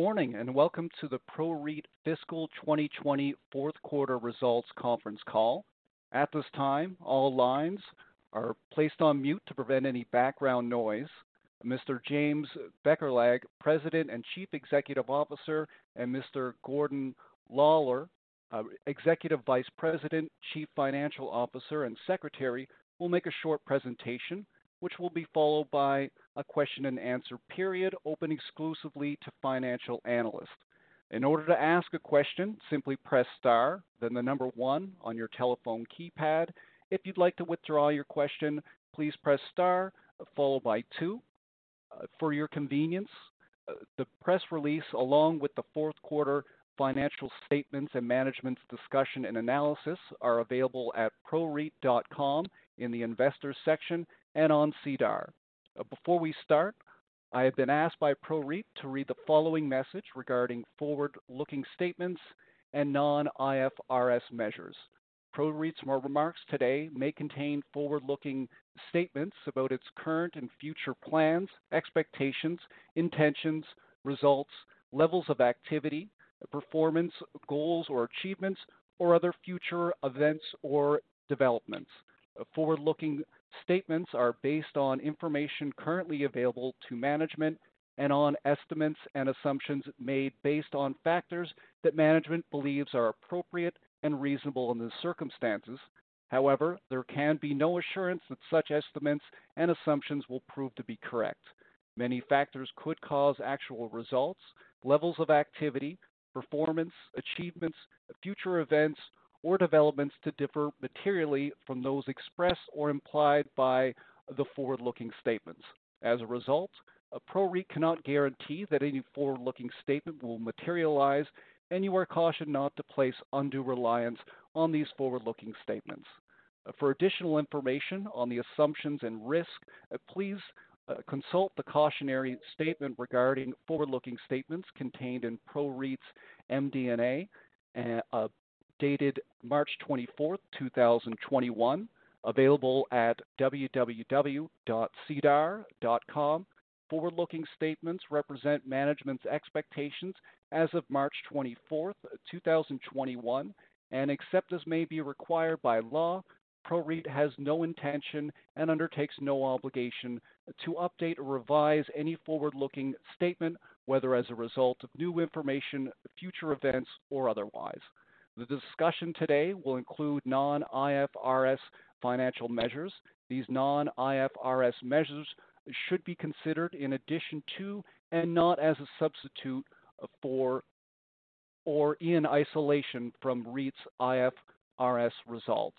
Morning, and welcome to the PROREIT Fiscal 2020 Fourth Quarter Results Conference Call. At this time, all lines are placed on mute to prevent any background noise. Mr. James Beckerleg, President and Chief Executive Officer, and Mr. Gordon Lawlor, uh, Executive Vice President, Chief Financial Officer, and Secretary, will make a short presentation, which will be followed by a question and answer period open exclusively to financial analysts. In order to ask a question, simply press star, then the number one on your telephone keypad. If you'd like to withdraw your question, please press star followed by two. Uh, for your convenience, uh, the press release, along with the fourth quarter financial statements and management's discussion and analysis, are available at proreit.com in the investors section and on SEDAR. Uh, before we start, I have been asked by PROREIT to read the following message regarding forward-looking statements and non-IFRS measures. PROREIT's remarks today may contain forward-looking statements about its current and future plans, expectations, intentions, results, levels of activity, performance, goals or achievements, or other future events or developments. Forward-looking statements are based on information currently available to management and on estimates and assumptions made based on factors that management believes are appropriate and reasonable in the circumstances. However, there can be no assurance that such estimates and assumptions will prove to be correct. Many factors could cause actual results, levels of activity, performance, achievements, future events, or developments to differ materially from those expressed or implied by the forward-looking statements. As a result, PROREIT cannot guarantee that any forward-looking statement will materialize, and you are cautioned not to place undue reliance on these forward-looking statements. For additional information on the assumptions and risk, uh, please uh, consult the cautionary statement regarding forward-looking statements contained in PROREIT's MD&A, dated March 24, 2021, available at www.sedar.com. Forward-looking statements represent management's expectations as of March 24, 2021, and except as may be required by law, PROREIT has no intention and undertakes no obligation to update or revise any forward-looking statement, whether as a result of new information, future events, or otherwise. The discussion today will include non-IFRS financial measures. These non-IFRS measures should be considered in addition to, and not as a substitute for or in isolation from REIT's IFRS results.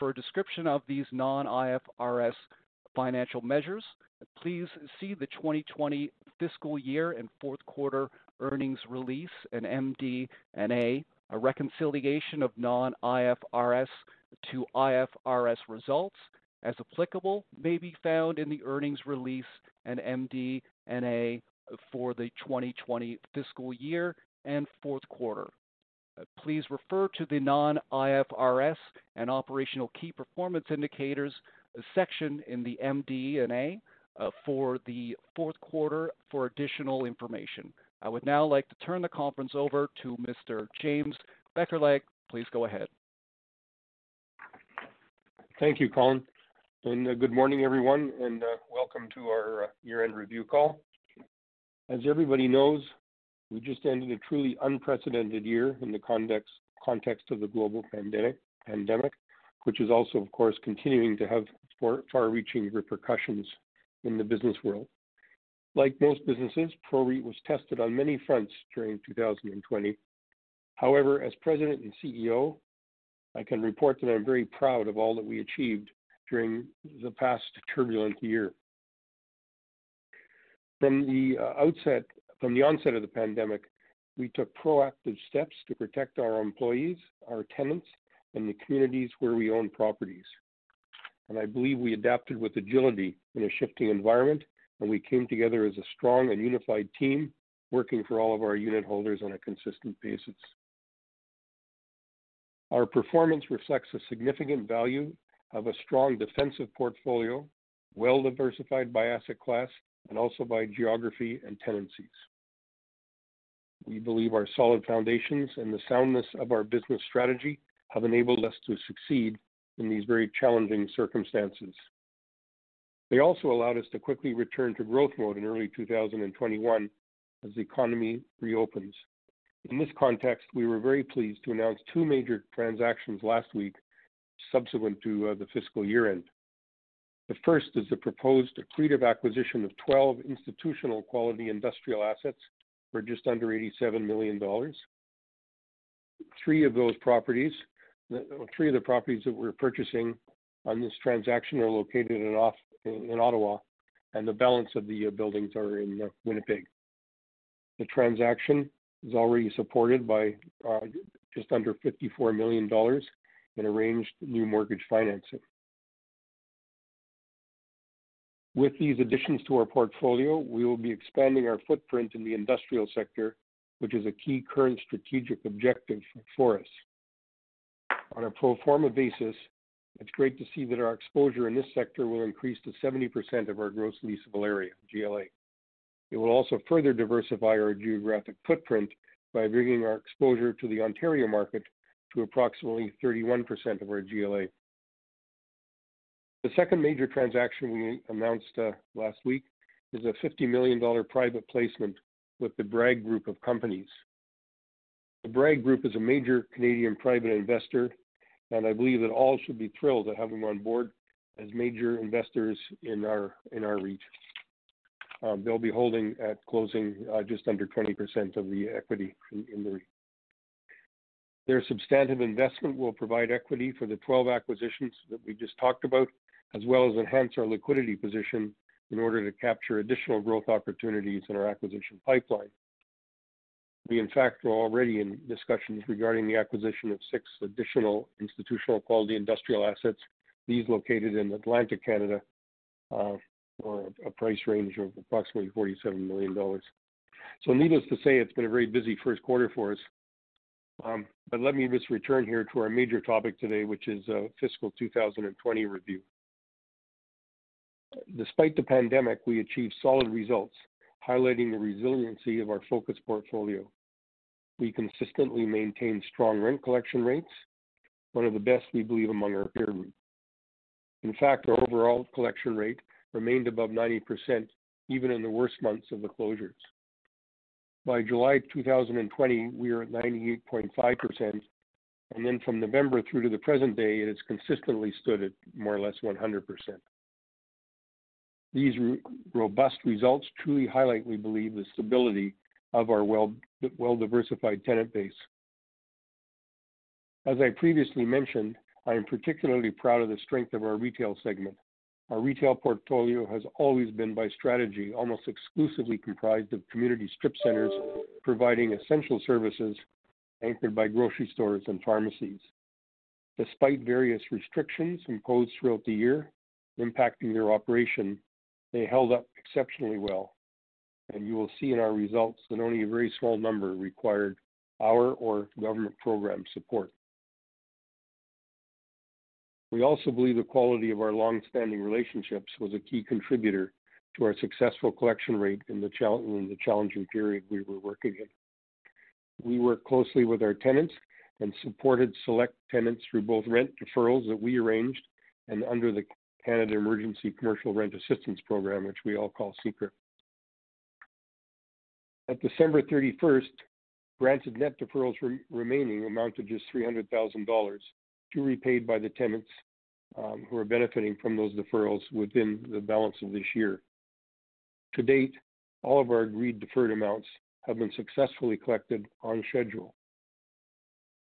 For a description of these non-IFRS financial measures, please see the 2020 fiscal year and fourth quarter earnings release and MD&A. A reconciliation of non-IFRS to IFRS results, as applicable, may be found in the earnings release and MD&A for the 2020 fiscal year and fourth quarter. Uh, please refer to the non-IFRS and operational key performance indicators uh, section in the MD&A uh, for the fourth quarter for additional information. I would now like to turn the conference over to Mr. James Beckerleg. Please go ahead. Thank you, Colin. And uh, good morning, everyone, and uh, welcome to our uh, year-end review call. As everybody knows, we just ended a truly unprecedented year in the context of the global pandemic, which is also, of course, continuing to have far-reaching repercussions in the business world. Like most businesses, PROREIT was tested on many fronts during 2020. However, as President and CEO, I can report that I'm very proud of all that we achieved during the past turbulent year. From the uh, outset, from the onset of the pandemic, we took proactive steps to protect our employees, our tenants, and the communities where we own properties. And I believe we adapted with agility in a shifting environment, and we came together as a strong and unified team working for all of our unit holders on a consistent basis. Our performance reflects the significant value of a strong defensive portfolio, well diversified by asset class and also by geography and tenancies. We believe our solid foundations and the soundness of our business strategy have enabled us to succeed in these very challenging circumstances. They also allowed us to quickly return to growth mode in early 2021 as the economy reopens. In this context, we were very pleased to announce two major transactions last week subsequent to uh, the fiscal year end. The first is the proposed accretive acquisition of 12 institutional quality industrial assets for just under $87 million. Three of those properties, three of the properties that we're purchasing on this transaction are located in, off, in Ottawa, and the balance of the uh, buildings are in uh, Winnipeg. The transaction is already supported by uh, just under $54 million in arranged new mortgage financing. With these additions to our portfolio, we will be expanding our footprint in the industrial sector, which is a key current strategic objective for us. On a pro forma basis, it's great to see that our exposure in this sector will increase to 70% of our gross leasable area, GLA. It will also further diversify our geographic footprint by bringing our exposure to the Ontario market to approximately 31% of our GLA. The second major transaction we announced uh, last week is a $50 million private placement with the Bragg Group of companies. The Bragg Group is a major Canadian private investor, and I believe that all should be thrilled to have them on board as major investors in our in our REIT. Um, they'll be holding at closing uh, just under 20% of the equity in, in the REIT. Their substantive investment will provide equity for the 12 acquisitions that we just talked about as well as enhance our liquidity position in order to capture additional growth opportunities in our acquisition pipeline. We, in fact, are already in discussions regarding the acquisition of six additional institutional quality industrial assets, these located in Atlantic Canada, uh, for a price range of approximately $47 million. So needless to say, it's been a very busy first quarter for us. Um, but let me just return here to our major topic today, which is uh, fiscal 2020 review. Despite the pandemic, we achieved solid results, highlighting the resiliency of our focus portfolio. We consistently maintain strong rent collection rates, one of the best we believe among our peer group. In fact, our overall collection rate remained above 90% even in the worst months of the closures. By July 2020, we are at 98.5%, and then from November through to the present day, it has consistently stood at more or less 100%. These robust results truly highlight, we believe, the stability of our well, well-diversified tenant base. As I previously mentioned, I am particularly proud of the strength of our retail segment. Our retail portfolio has always been by strategy almost exclusively comprised of community strip centers providing essential services anchored by grocery stores and pharmacies. Despite various restrictions imposed throughout the year impacting their operation, they held up exceptionally well, and you will see in our results that only a very small number required our or government program support. We also believe the quality of our long-standing relationships was a key contributor to our successful collection rate in the, in the challenging period we were working in. We worked closely with our tenants and supported select tenants through both rent deferrals that we arranged and under the Canada Emergency Commercial Rent Assistance Program, which we all call CECRA. At December 31st, granted net deferrals re- remaining amount to just $300,000, to repaid by the tenants um, who are benefiting from those deferrals within the balance of this year. To date, all of our agreed deferred amounts have been successfully collected on schedule.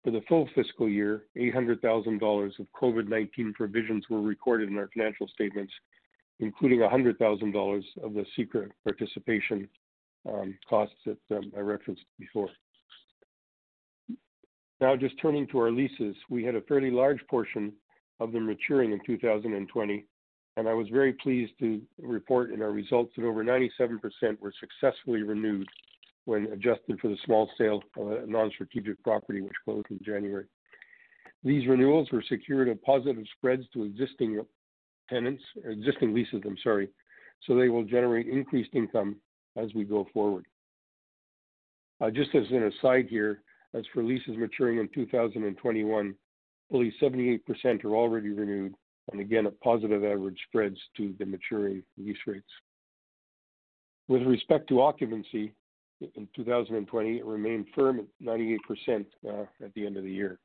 For the full fiscal year, $800,000 of COVID-19 provisions were recorded in our financial statements, including $100,000 of the CECRA participation um, costs that um, I referenced before. Now, just turning to our leases, we had a fairly large portion of them maturing in 2020, and I was very pleased to report in our results that over 97% were successfully renewed when adjusted for the small sale of a non-strategic property which closed in January. These renewals were secured at positive spreads to existing tenants, existing leases, I'm sorry, so they will generate increased income as we go forward. Uh, just as an aside here, as for leases maturing in 2021, fully 78% are already renewed, and again at positive average spreads to the maturing lease rates. With respect to occupancy, in 2020, it remained firm at 98% uh, at the end of the year.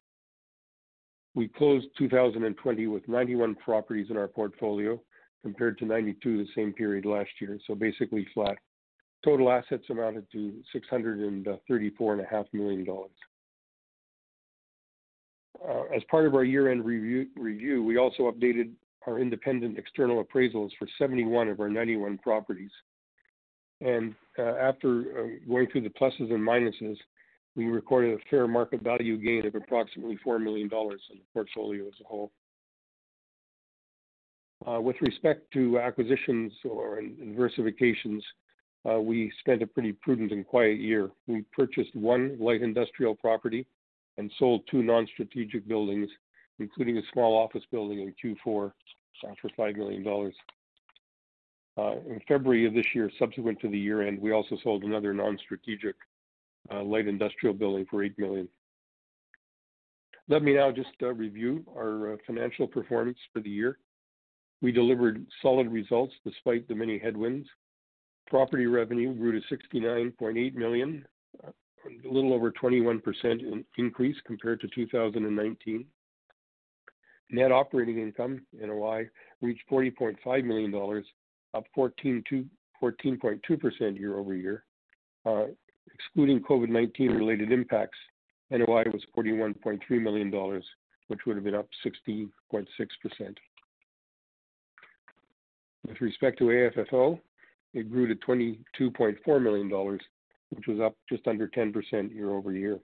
We closed 2020 with 91 properties in our portfolio, compared to 92 the same period last year, so basically flat. Total assets amounted to $634.5 million. Uh, as part of our year-end review, review, we also updated our independent external appraisals for 71 of our 91 properties. And uh, after uh, going through the pluses and minuses, we recorded a fair market value gain of approximately $4 million in the portfolio as a whole. Uh, with respect to acquisitions or diversifications, uh, we spent a pretty prudent and quiet year. We purchased one light industrial property and sold two non-strategic buildings, including a small office building in Q4 uh, for $5 million. Uh, in February of this year, subsequent to the year end, we also sold another non-strategic uh, light industrial building for 8 million. Let me now just uh, review our financial performance for the year. We delivered solid results despite the many headwinds. Property revenue grew to 69.8 million, a little over 21% increase compared to 2019. Net operating income, NOI, reached $40.5 million, up 14.2% year-over-year. Uh, excluding COVID-19 related impacts, NOI was $41.3 million, which would have been up 16.6%. With respect to AFFO, it grew to $22.4 million, which was up just under 10% year-over-year.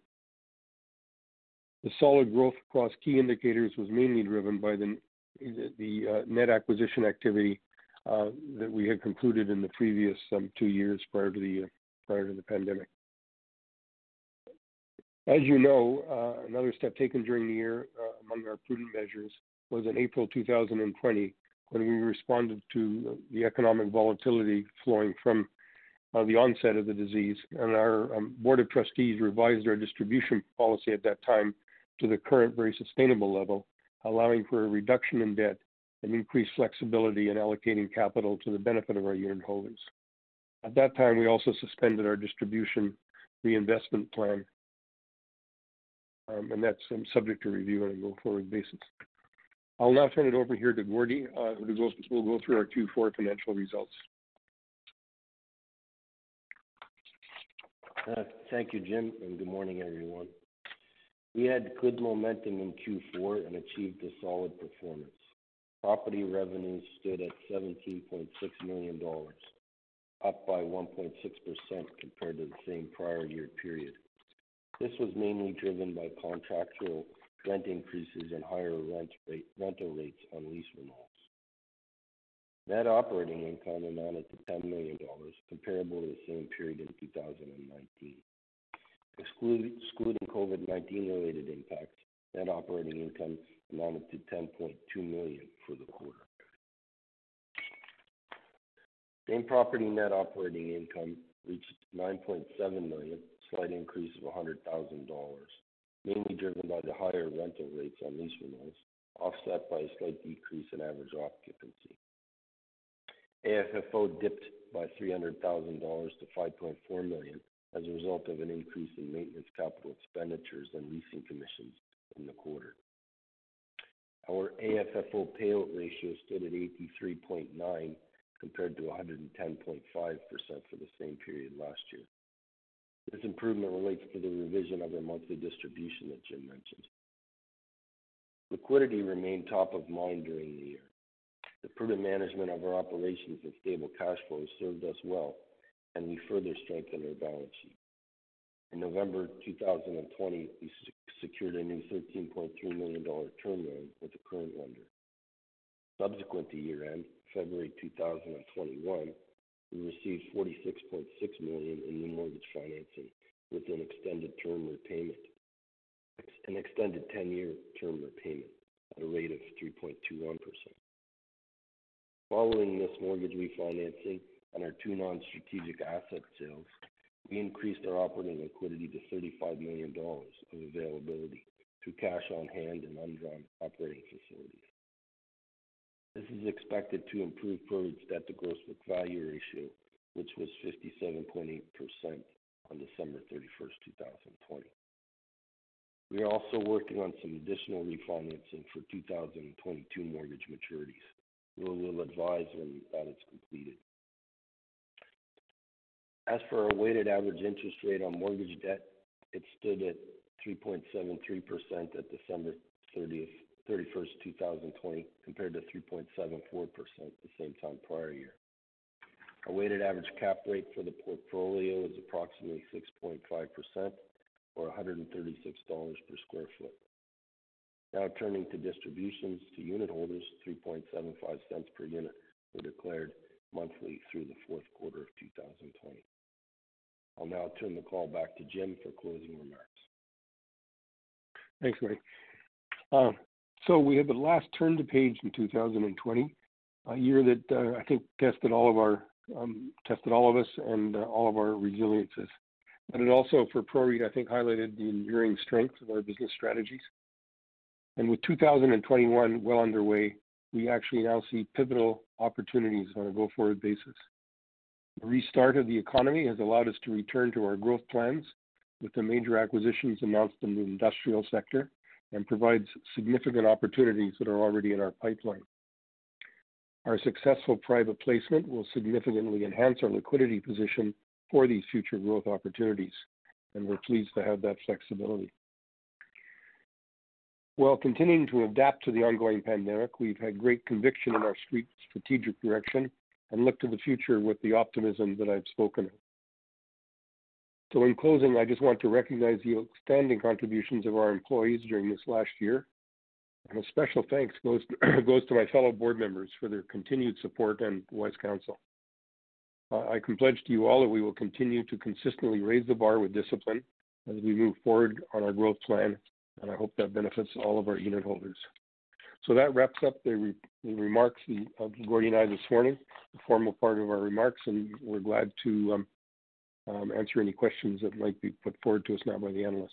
The solid growth across key indicators was mainly driven by the uh, net acquisition activity that we had concluded in the previous um, two years prior to the prior to the pandemic. As you know, uh, another step taken during the year among our prudent measures was in April 2020 when we responded to the economic volatility flowing from uh, the onset of the disease. And our um, Board of Trustees revised our distribution policy at that time to the current very sustainable level, allowing for a reduction in debt and increased flexibility in allocating capital to the benefit of our unit holders. At that time, we also suspended our distribution reinvestment plan, um, and that's um, subject to review on a go-forward basis. I'll now turn it over here to Gordy, uh, who will go through our Q4 financial results. Uh, thank you, Jim, and good morning, everyone. We had good momentum in Q4 and achieved a solid performance. Property revenues stood at $17.6 million, up by 1.6% compared to the same prior year period. This was mainly driven by contractual rent increases and higher rental rates on lease renewals. Net operating income amounted to $10 million, comparable to the same period in 2019. Excluding COVID-19 related impacts, net operating income amounted to 10.2 million for the quarter. Same property net operating income reached 9.7 million, a slight increase of $100,000, mainly driven by the higher rental rates on lease renewals, offset by a slight decrease in average occupancy. AFFO dipped by $300,000 to 5.4 million as a result of an increase in maintenance capital expenditures and leasing commissions in the quarter. Our AFFO payout ratio stood at 83.9 compared to 110.5% for the same period last year. This improvement relates to the revision of our monthly distribution that Jim mentioned. Liquidity remained top of mind during the year. The prudent management of our operations and stable cash flows served us well, and we further strengthened our balance sheet. In November 2020, we secured a new $13.3 million term loan with the current lender. Subsequent to year-end, February 2021, we received 46.6 million in new mortgage financing with an extended term repayment, an extended 10-year term repayment at a rate of 3.21%. Following this mortgage refinancing and our two non-strategic asset sales, we increased our operating liquidity to $35 million of availability through cash on hand and undrawn operating facilities. This is expected to improve PROREIT's debt to gross book value ratio, which was 57.8% on December 31st, 2020. We are also working on some additional refinancing for 2022 mortgage maturities. We will advise when that is completed. As for our weighted average interest rate on mortgage debt, it stood at 3.73% at December 31st, 2020, compared to 3.74% the same time prior year. Our weighted average cap rate for the portfolio is approximately 6.5%, or 136 dollars per sq ft. Now turning to distributions to unitholders, 0.0375 per unit were declared monthly through the fourth quarter of 2020. I'll now turn the call back to Jim for closing remarks. Thanks, Mike. Um, so we have at last turned the page in 2020, a year that uh, I think tested all of our um tested all of us and uh, all of our resiliences. But it also, for PROREIT, I think, highlighted the enduring strength of our business strategies. And with 2021 well underway, we actually now see pivotal opportunities on a go-forward basis. The restart of the economy has allowed us to return to our growth plans with the major acquisitions announced in the industrial sector and provides significant opportunities that are already in our pipeline. Our successful private placement will significantly enhance our liquidity position for these future growth opportunities, and we're pleased to have that flexibility. While continuing to adapt to the ongoing pandemic, we've had great conviction in our strategic direction and look to the future with the optimism that I've spoken of. So in closing, I just want to recognize the outstanding contributions of our employees during this last year, and a special thanks goes to my fellow board members for their continued support and wise counsel. I can pledge to you all that we will continue to consistently raise the bar with discipline as we move forward on our growth plan, and I hope that benefits all of our unitholders. That wraps up the remarks of uh, Gordy and I this morning, the formal part of our remarks, and we're glad to um, um, answer any questions that might be put forward to us now by the analysts.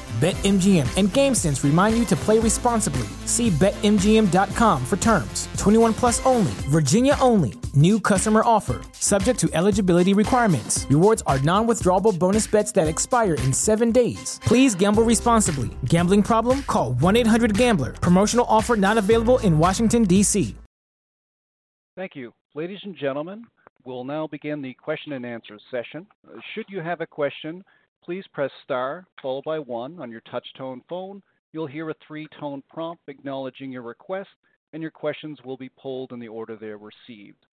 BetMGM and GameSense remind you to play responsibly. See BetMGM.com for terms. 21 plus only, Virginia only. New customer offer. Subject to eligibility requirements. Rewards are non withdrawable bonus bets that expire in seven days. Please gamble responsibly. Gambling problem? Call 1 800 Gambler. Promotional offer not available in Washington, D.C. Thank you. Ladies and gentlemen, we'll now begin the question and answer session. Should you have a question, please press star followed by one on your touch tone phone. You'll hear a three-tone prompt acknowledging your request, and your questions will be polled in the order they are received.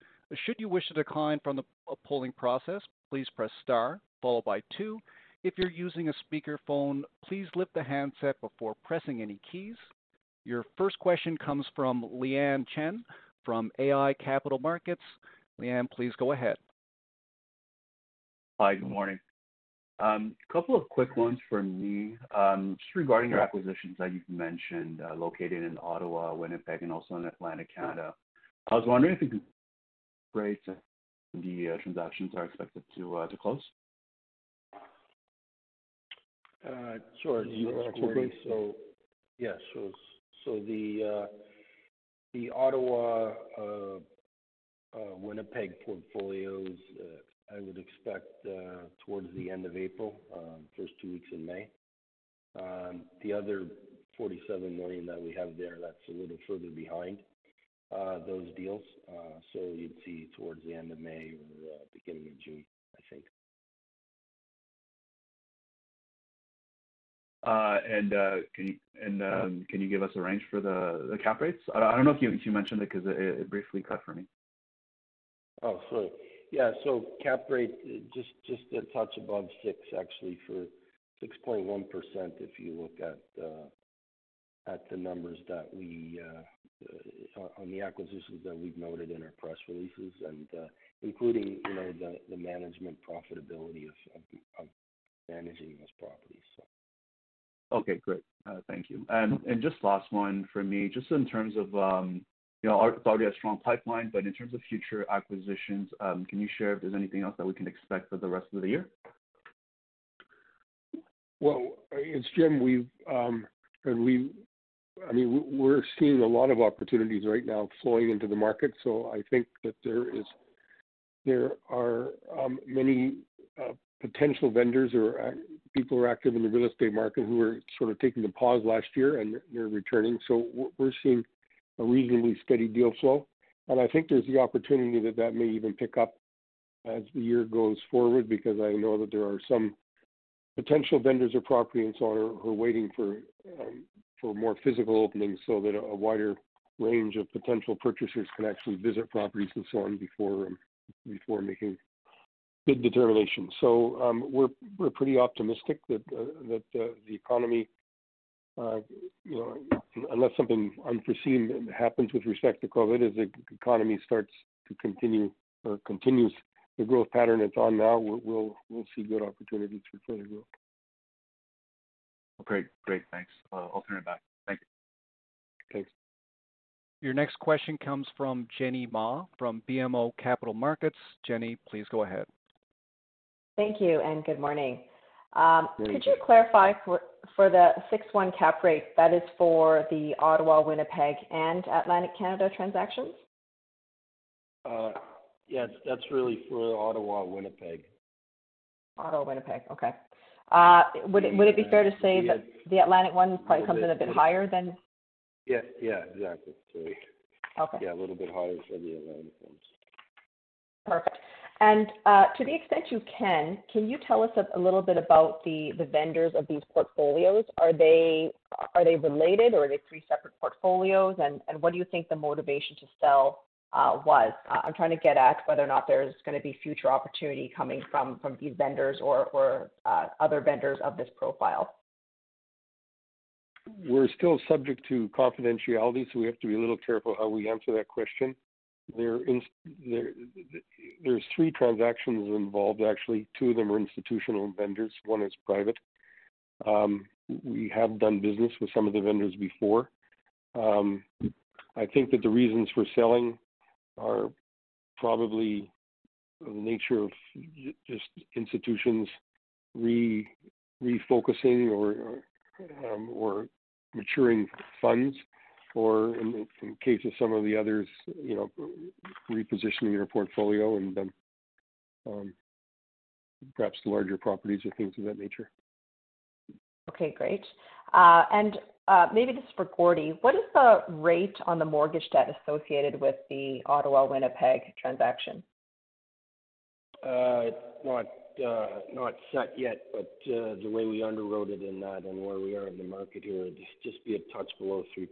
Should you wish to decline from the polling process, please press star followed by two. If you're using a speakerphone, please lift the handset before pressing any keys. Your first question comes from Liyan Chen from iA Capital Markets. Liyan, please go ahead. Hi, good morning. A couple of quick ones from me. Um, just regarding your acquisitions that you've mentioned, uh, located in Ottawa, Winnipeg, and also in Atlantic Canada. I was wondering if you could rate the uh, transactions are expected to uh, to close. Sure. So yeah, sure. So the uh the Ottawa, Winnipeg portfolios, I would expect uh, towards the end of April, uh, first two weeks in May. Um, the other 47 million that we have there, that's a little further behind uh, those deals. Uh so you'd see towards the end of May or beginning of June, I think. And uh-huh. um, can you give us a range for the cap rates? I don't know if you mentioned it 'cause it briefly cut for me. Oh, sorry. Yeah. So cap rate, uh, just a touch above 6 actually for 6.1% if you look uh, at the numbers that we uh, on the acquisitions that we've noted in our press releases and including, you know, the management profitability of managing those properties. Okay, great. Thank you. And just last one for me, just in terms of, um, you know, it's already a strong pipeline, but in terms of future acquisitions, um, can you share if there's anything else that we can expect for the rest of the year? Well, it's Jim. We've, um and we I mean, we're seeing a lot of opportunities right now flowing into the market. So I think that there is there are um, many uh, potential vendors or people who are active in the real estate market who are sort of taking a pause last year, and they're returning. So we're seeing a reasonably steady deal flow. And I think there's the opportunity that that may even pick up as the year goes forward, because I know that there are some potential vendors of property and so on who are waiting um, for more physical openings so that a wider range of potential purchasers can actually visit properties and so on before um, making bid determinations. So um we're pretty optimistic that uh, uh, the economy, Uh, you know, unless something unforeseen happens with respect to COVID, as the economy starts to continue or continues the growth pattern it's on now, we'll see good opportunities for further growth. Okay, great. Thanks. Uh, I'll turn it back. Thank you. Thanks. Your next question comes from Jenny Ma from BMO Capital Markets. Jenny, please go ahead. Thank you, and good morning. Um, Morning. Could you clarify for the 6.1 cap rate, that is for the Ottawa, Winnipeg, and Atlantic Canada transactions? Uh, yes, that's really for Ottawa, Winnipeg. Ottawa, Winnipeg. Okay. Uh, would it be fair to say that the Atlantic one probably comes in a bit higher than? Yeah. Yeah, exactly. Okay. Yeah, a little bit higher for the Atlantic ones. Perfect. Uh, to the extent you can can you tell us a little bit about the the vendors of these portfolios? Are they are they related or are they three separate portfolios? And and what do you think the motivation to sell uh, was? Uh, I'm trying to get at whether or not there's gonna be future opportunity coming from from these vendors or other vendors of this profile. We're still subject to confidentiality, so we have to be a little careful how we answer that question. There's three transactions involved, actually. Two of them are institutional vendors, one is private. Um, we have done business with some of the vendors before. Um, I think that the reasons for selling are probably the nature of just institutions refocusing or or um, maturing funds, or in case of some of the others, you know, repositioning your portfolio and um, um, perhaps larger properties or things of that nature. Okay, great. Uh, and uh, maybe this is for Gordie. What is the rate on the mortgage debt associated with the Ottawa, Winnipeg transaction? Uh, not set yet, but the way we underwrote it in that and where we are in the market here, it'd just be a touch below 3%.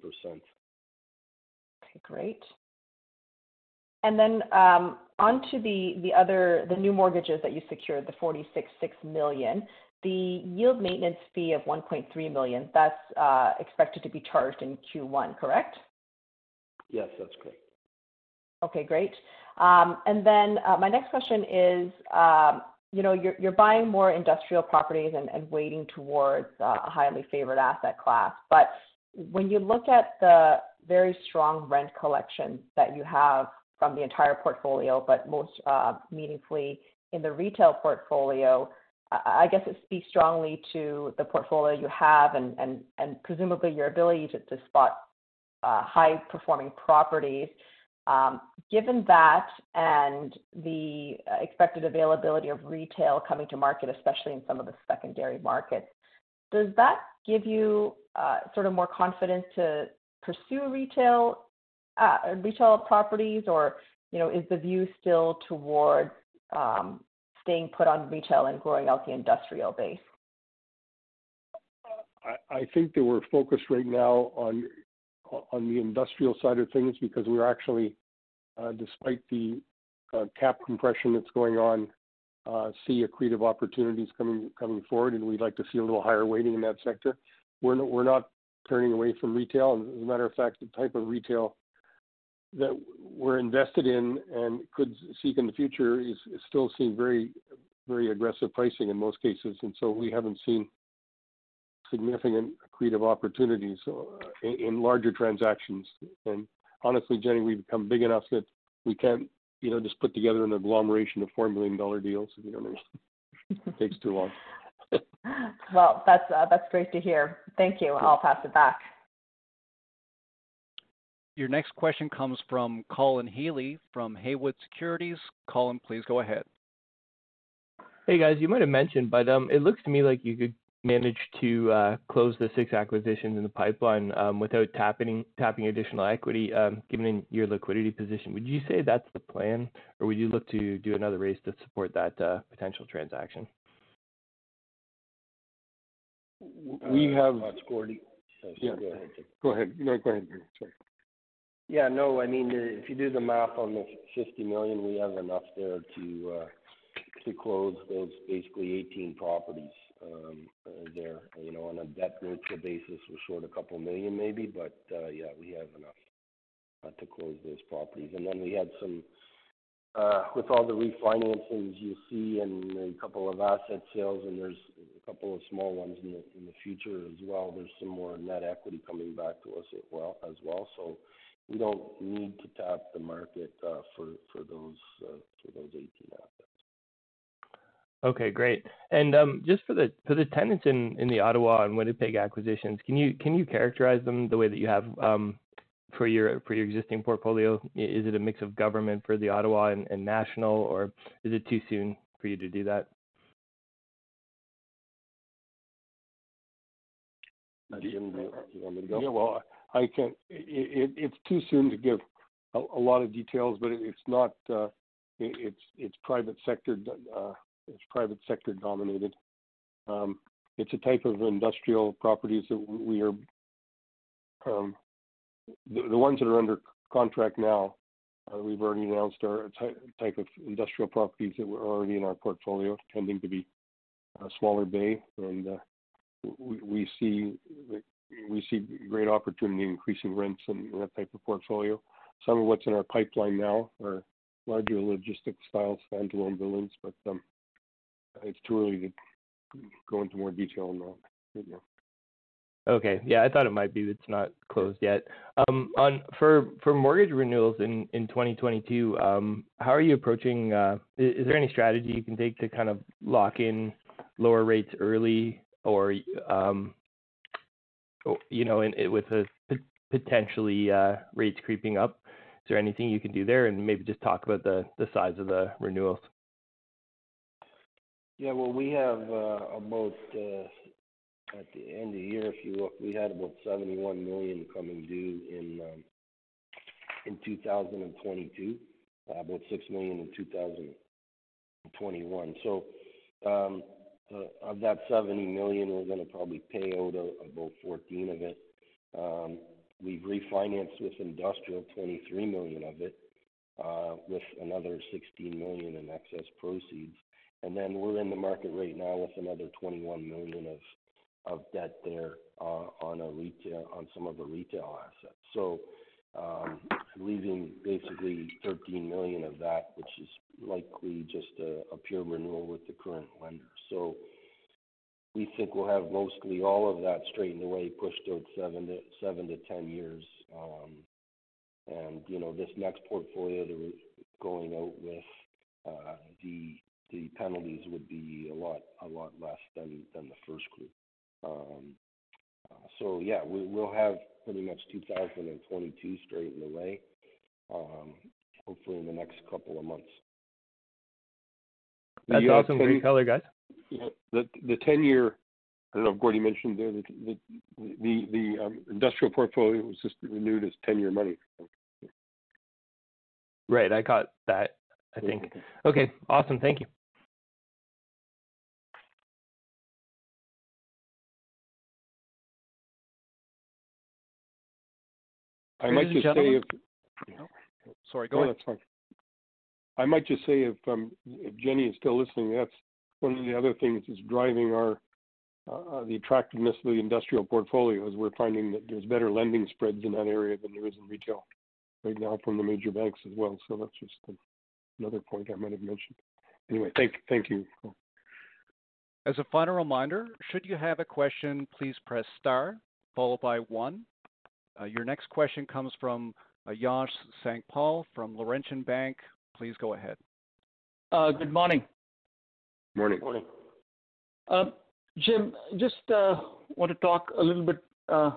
Okay, great. And then um, onto the the other the new mortgages that you secured, the 46.6 million. The yield maintenance fee of 1.3 million, that's expected to be charged in Q1, correct? Yes, that's correct. Okay, great. Um, and then uh, my next question is, you know, you're buying more industrial properties and weighting towards a highly favored asset class. But when you look at the very strong rent collection that you have from the entire portfolio, but most uh, meaningfully in the retail portfolio, I guess it speaks strongly to the portfolio you have and presumably your ability to spot uh, high-performing properties. Um, given that and the expected availability of retail coming to market, especially in some of the secondary markets, does that give you uh, sort of more confidence to pursue uh, retail properties? Or, you know, is the view still towards um, staying put on retail and growing out the industrial base? I think that we're focused right now on the industrial side of things because we're actually, uh, despite the uh, cap compression that's going on, see accretive opportunities coming forward, and we'd like to see a little higher weighting in that sector. We're not turning away from retail. And As a matter of fact, the type of retail that we're invested in and could seek in the future is still seeing very very aggressive pricing in most cases. And so we haven't seen significant accretive opportunities uh, in larger transactions. And honestly, Jenny, we've become big enough that we can't, you know, just put together an agglomeration of 4 million dollar deals, if you know what I mean. It takes too long. Well, that's uh, that's great to hear. Thank you. I'll pass it back. Your next question comes from Colin Healy from Haywood Securities. Colin, please go ahead. Hey, guys. You might have mentioned, but um, it looks to me like you could manage to uh, close the six acquisitions in the pipeline um, without tapping additional equity, um, given your liquidity position. Would you say that's the plan, or would you look to do another raise to support that uh, potential transaction? We uh, have. Uh, it's Gordie. Oh, yeah. Go ahead. Go ahead. No, go ahead. Sorry. Yeah, no, I mean, uh, if you do the math on the 50 million, we have enough there to close those basically 18 properties um, there. You know, on a debt neutral basis, we're short a couple million maybe, but yeah, we have enough to close those properties. And then we had some with all the refinancings you see and a couple of asset sales, and there's couple of small ones in the future as well. There's some more net equity coming back to us as well. So we don't need to tap the market uh, for those uh, for those 18 assets. Okay, great. And um, just for the for the tenants in the Ottawa and Winnipeg acquisitions, can you can you characterize them the way that you have um, for your existing portfolio? Is it a mix of government for the Ottawa and national, or is it too soon for you to do that? Jim, do uh, uh, you want me to go? Yeah, well, I can't. It's too soon to give a lot of details, but it's not. Uh, it's private sector dominated. Um, it's a type of industrial properties that we are. Um, the ones that are under contract now, we've already announced are a type of industrial properties that were already in our portfolio, tending to be smaller bay. We see great opportunity increasing rents in that type of portfolio. Some of what's in our pipeline now are larger logistics style standalone buildings, but um, it's too early to go into more detail on that right now. Okay. Yeah, I thought it might be. It's not closed yet. Um, for mortgage renewals in 2022, um, how are you approaching? Uh, is there any strategy you can take to kind of lock in lower rates early or, um, you know, with potentially uh, rates creeping up? Is there anything you can do there? And maybe just talk about the the size of the renewals. Yeah. Well, we have uh, about uh, at the end of the year, if you look, we had about 71 million coming due in um, in 2022. About 6 million in 2021. Um, Uh, of that 70 million, we're gonna probably pay out about 14 of it. Um, we've refinanced with industrial 23 million of it, uh, with another 16 million in excess proceeds. And then we're in the market right now with another 21 million of of debt there uh, on some of the retail assets. So. Um, leaving basically 13 million of that, which is likely just a pure renewal with the current lender. So we think we'll have mostly all of that straightened away, pushed out seven to 10 years. Um, and you know, this next portfolio that we're going out with, uh, the penalties would be a lot a lot less than the first group. Um, so yeah, we'll have pretty much 2022 straightened away, um, hopefully in the next couple of months. That's awesome. Great color, guys. Yeah. The 10-year, I don't know if Gordy mentioned there, the the, the um, industrial portfolio was just renewed as 10-year money. Right. I caught that, I think. Okay. Okay, awesome. Thank you. I might just say if- Ladies and gentlemen. Sorry, go ahead. No, that's fine. I might just say if Jenny is still listening, that's one of the other things that's driving our uh, the attractiveness of the industrial portfolio, is we're finding that there's better lending spreads in that area than there is in retail right now from the major banks as well. So that's just another point I might have mentioned. Anyway, thank thank you. As a final reminder, should you have a question, please press star followed by one. Uh, your next question comes from uh, Yash Sankpal from Laurentian Bank. Please go ahead. Good morning. Morning. Morning. Um, Jim, just uh, want to talk a little bit uh,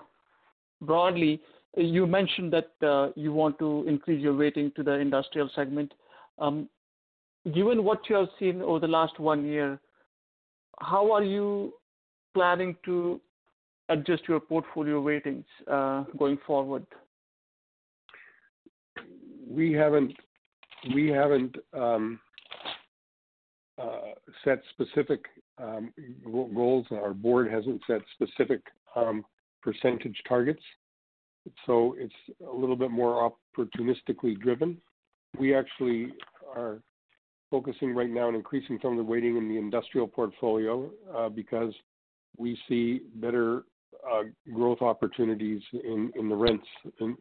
broadly. You mentioned that uh, you want to increase your weighting to the industrial segment. Um, given what you have seen over the last one year, how are you planning to adjust your portfolio weightings going forward? We haven't um, set specific um, goals. Our board hasn't set specific um, percentage targets, so it's a little bit more opportunistically driven. We actually are focusing right now on increasing some of the weighting in the industrial portfolio uh, because we see better uh, growth opportunities in in the rents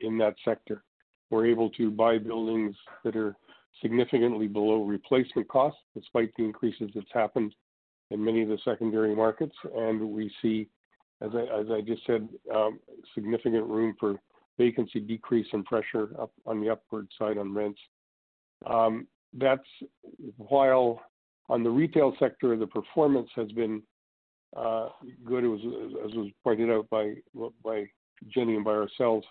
in that sector. We're able to buy buildings that are significantly below replacement costs, despite the increases that's happened in many of the secondary markets. And we see, as I just said, um, significant room for vacancy decrease and pressure up on the upward side on rents. Um, that's while on the retail sector, the performance has been uh, good. It was, as was pointed out by by Jenny and by ourselves,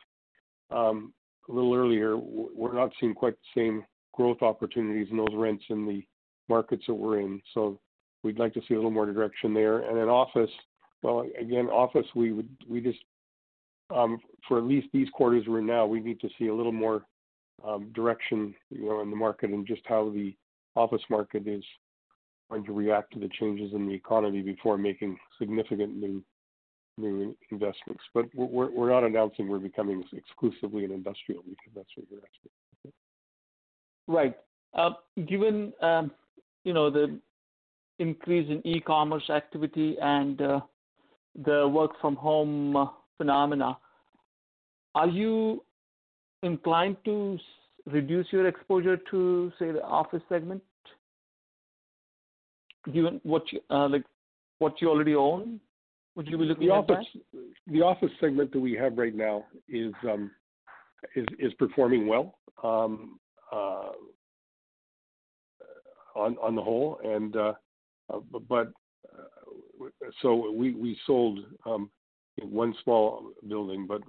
um, a little earlier, we're not seeing quite the same growth opportunities in those rents in the markets that we're in. So we'd like to see a little more direction there. And in office, well, again, office, we would, we just, um, for at least these quarters we're in now, we need to see a little more um, direction, you know, in the market and just how the office market is going to react to the changes in the economy before making significant new new investments. But we're we're not announcing we're becoming exclusively an industrial, because that's what you're asking. Right. Uh, given, um, you know, the increase in e-commerce activity and uh, the work from home uh, phenomena, are you inclined to reduce your exposure to, say, the office segment? Given what you, like, what you already own, would you be looking at that? The office segment that we have right now is um, performing well um, Uh, on on the whole. And uh, uh, but so we we sold um, one small building, but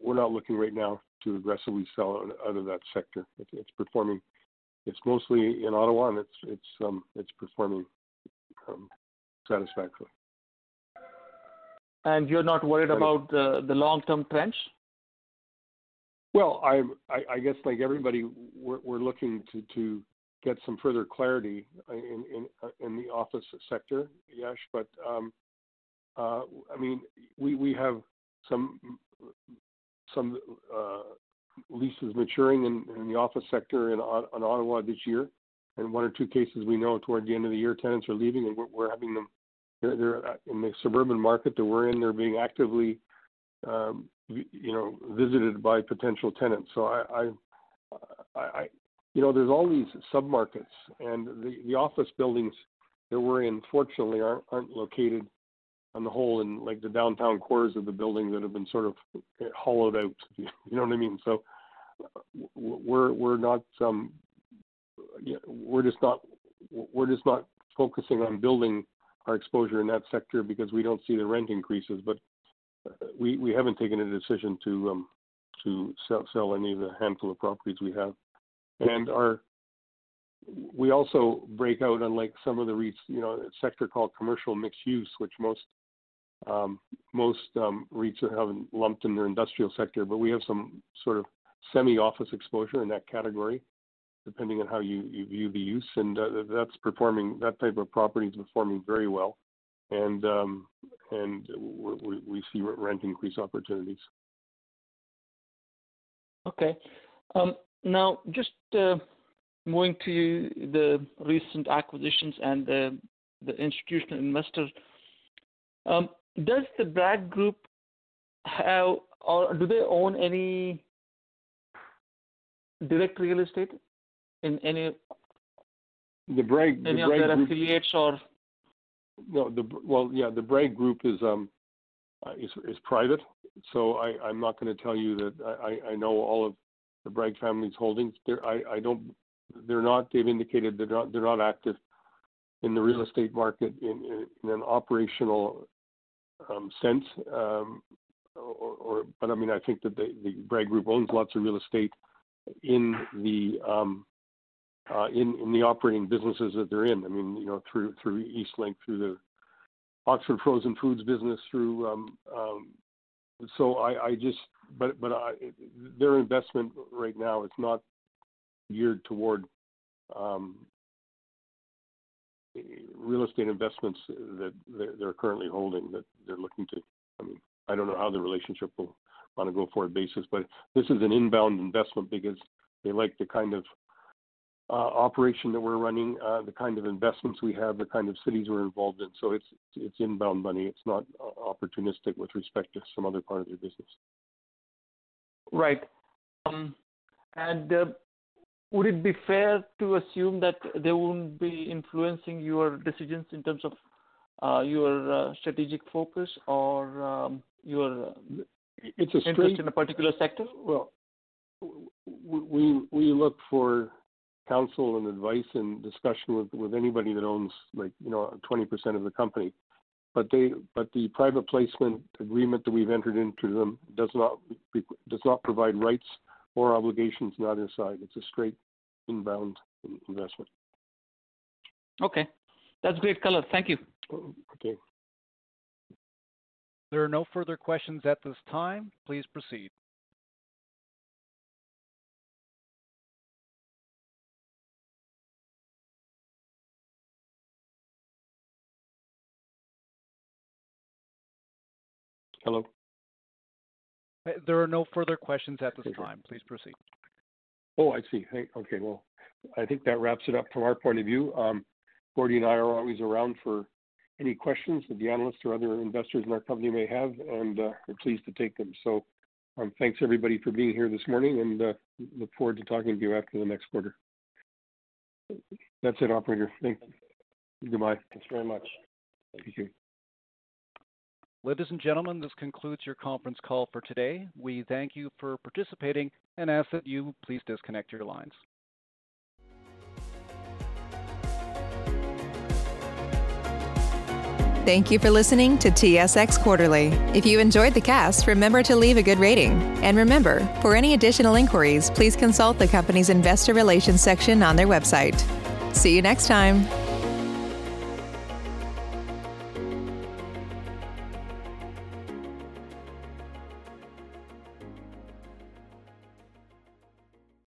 we're not looking right now to aggressively sell out of that sector. It's performing. It's mostly in Ottawa, and it's it's um, it's performing um, satisfactorily. And you're not worried about the the long-term trends? Well, I guess like everybody, we're looking to get some further clarity uh, uh, in the office sector, Yash. But um, uh, I mean, we have some some uh, leases maturing in the office sector in Ottawa this year. And one or two cases, we know toward the end of the year, tenants are leaving, and we're having them. They're in the suburban market that we're in, they're being actively, you know, visited by potential tenants. So I, I, I, you know, there's all these submarkets, and the office buildings that we're in, fortunately, aren't located on the whole in, like, the downtown cores of the building that have been sort of hollowed out. You know what I mean? So we're we're not um we're just not, we're just not focusing on building our exposure in that sector because we don't see the rent increases. But we we haven't taken a decision to um, to sell, sell any of the handful of properties we have, and our we also break out unlike some of the REITs, you know, a sector called commercial mixed use, which most um, most um, REITs have lumped in their industrial sector, but we have some sort of semi-office exposure in that category, depending on how you, you view the use, and uh, that's performing. That type of property is performing very well, and um, and we, we see rent increase opportunities. Okay. Um, now, just uh, moving to the recent acquisitions and the, the institutional investors, um, does the Bragg Group have, or do they own any direct real estate in any the Bragg any the of their affiliates or no the well yeah the Bragg Group is um uh, is is private. So I I'm not going to tell you that I I know all of the Bragg family's holdings. There I I don't they're not they've indicated they're not they're not active in the real estate market in in, in an operational um, sense um, or, or but I mean I think that the the Bragg Group owns lots of real estate in the um, uh, in in the operating businesses that they're in. I mean, you know, through through Eastlink, through the Oxford Frozen Foods business, through um, um, so I, I just but but I, their investment right now is not geared toward um, real estate investments that they're, they're currently holding that they're looking to. I mean, I don't know how the relationship will on a go forward basis, but this is an inbound investment because they like the kind of operation that we're running, uh, the kind of investments we have, the kind of cities we're involved in. So it's it's inbound money. It's not uh, opportunistic with respect to some other part of your business. right. Um, and uh, would it be fair to assume that they won't be influencing your decisions in terms of uh, your uh, strategic focus or um, your It's a interest straight. in a particular sector? Well, we we look for counsel and advice and discussion with with anybody that owns like you know 20% of the company. But they but the private placement agreement that we've entered into them does not does not provide rights or obligations on either side. It's a straight inbound investment. Okay, that's great color. Thank you. Okay. There are no further questions at this time. Please proceed. Hello. Uh, There are no further questions at this time. Please proceed. Oh, I see. Hey, okay. Well, I think that wraps it up from our point of view. Um, Gordy and I are always around for any questions that the analysts or other investors in our company may have, and uh, we're pleased to take them. So, um, thanks everybody for being here this morning, and uh, look forward to talking to you after the next quarter. That's it, operator. Thank you. Goodbye. Thanks very much. Thank you. Ladies and gentlemen, this concludes your conference call for today. We thank you for participating and ask that you please disconnect your lines. Thank you for listening to TSX Quarterly. If you enjoyed the cast, remember to leave a good rating. And remember, for any additional inquiries, please consult the company's investor relations section on their website. See you next time.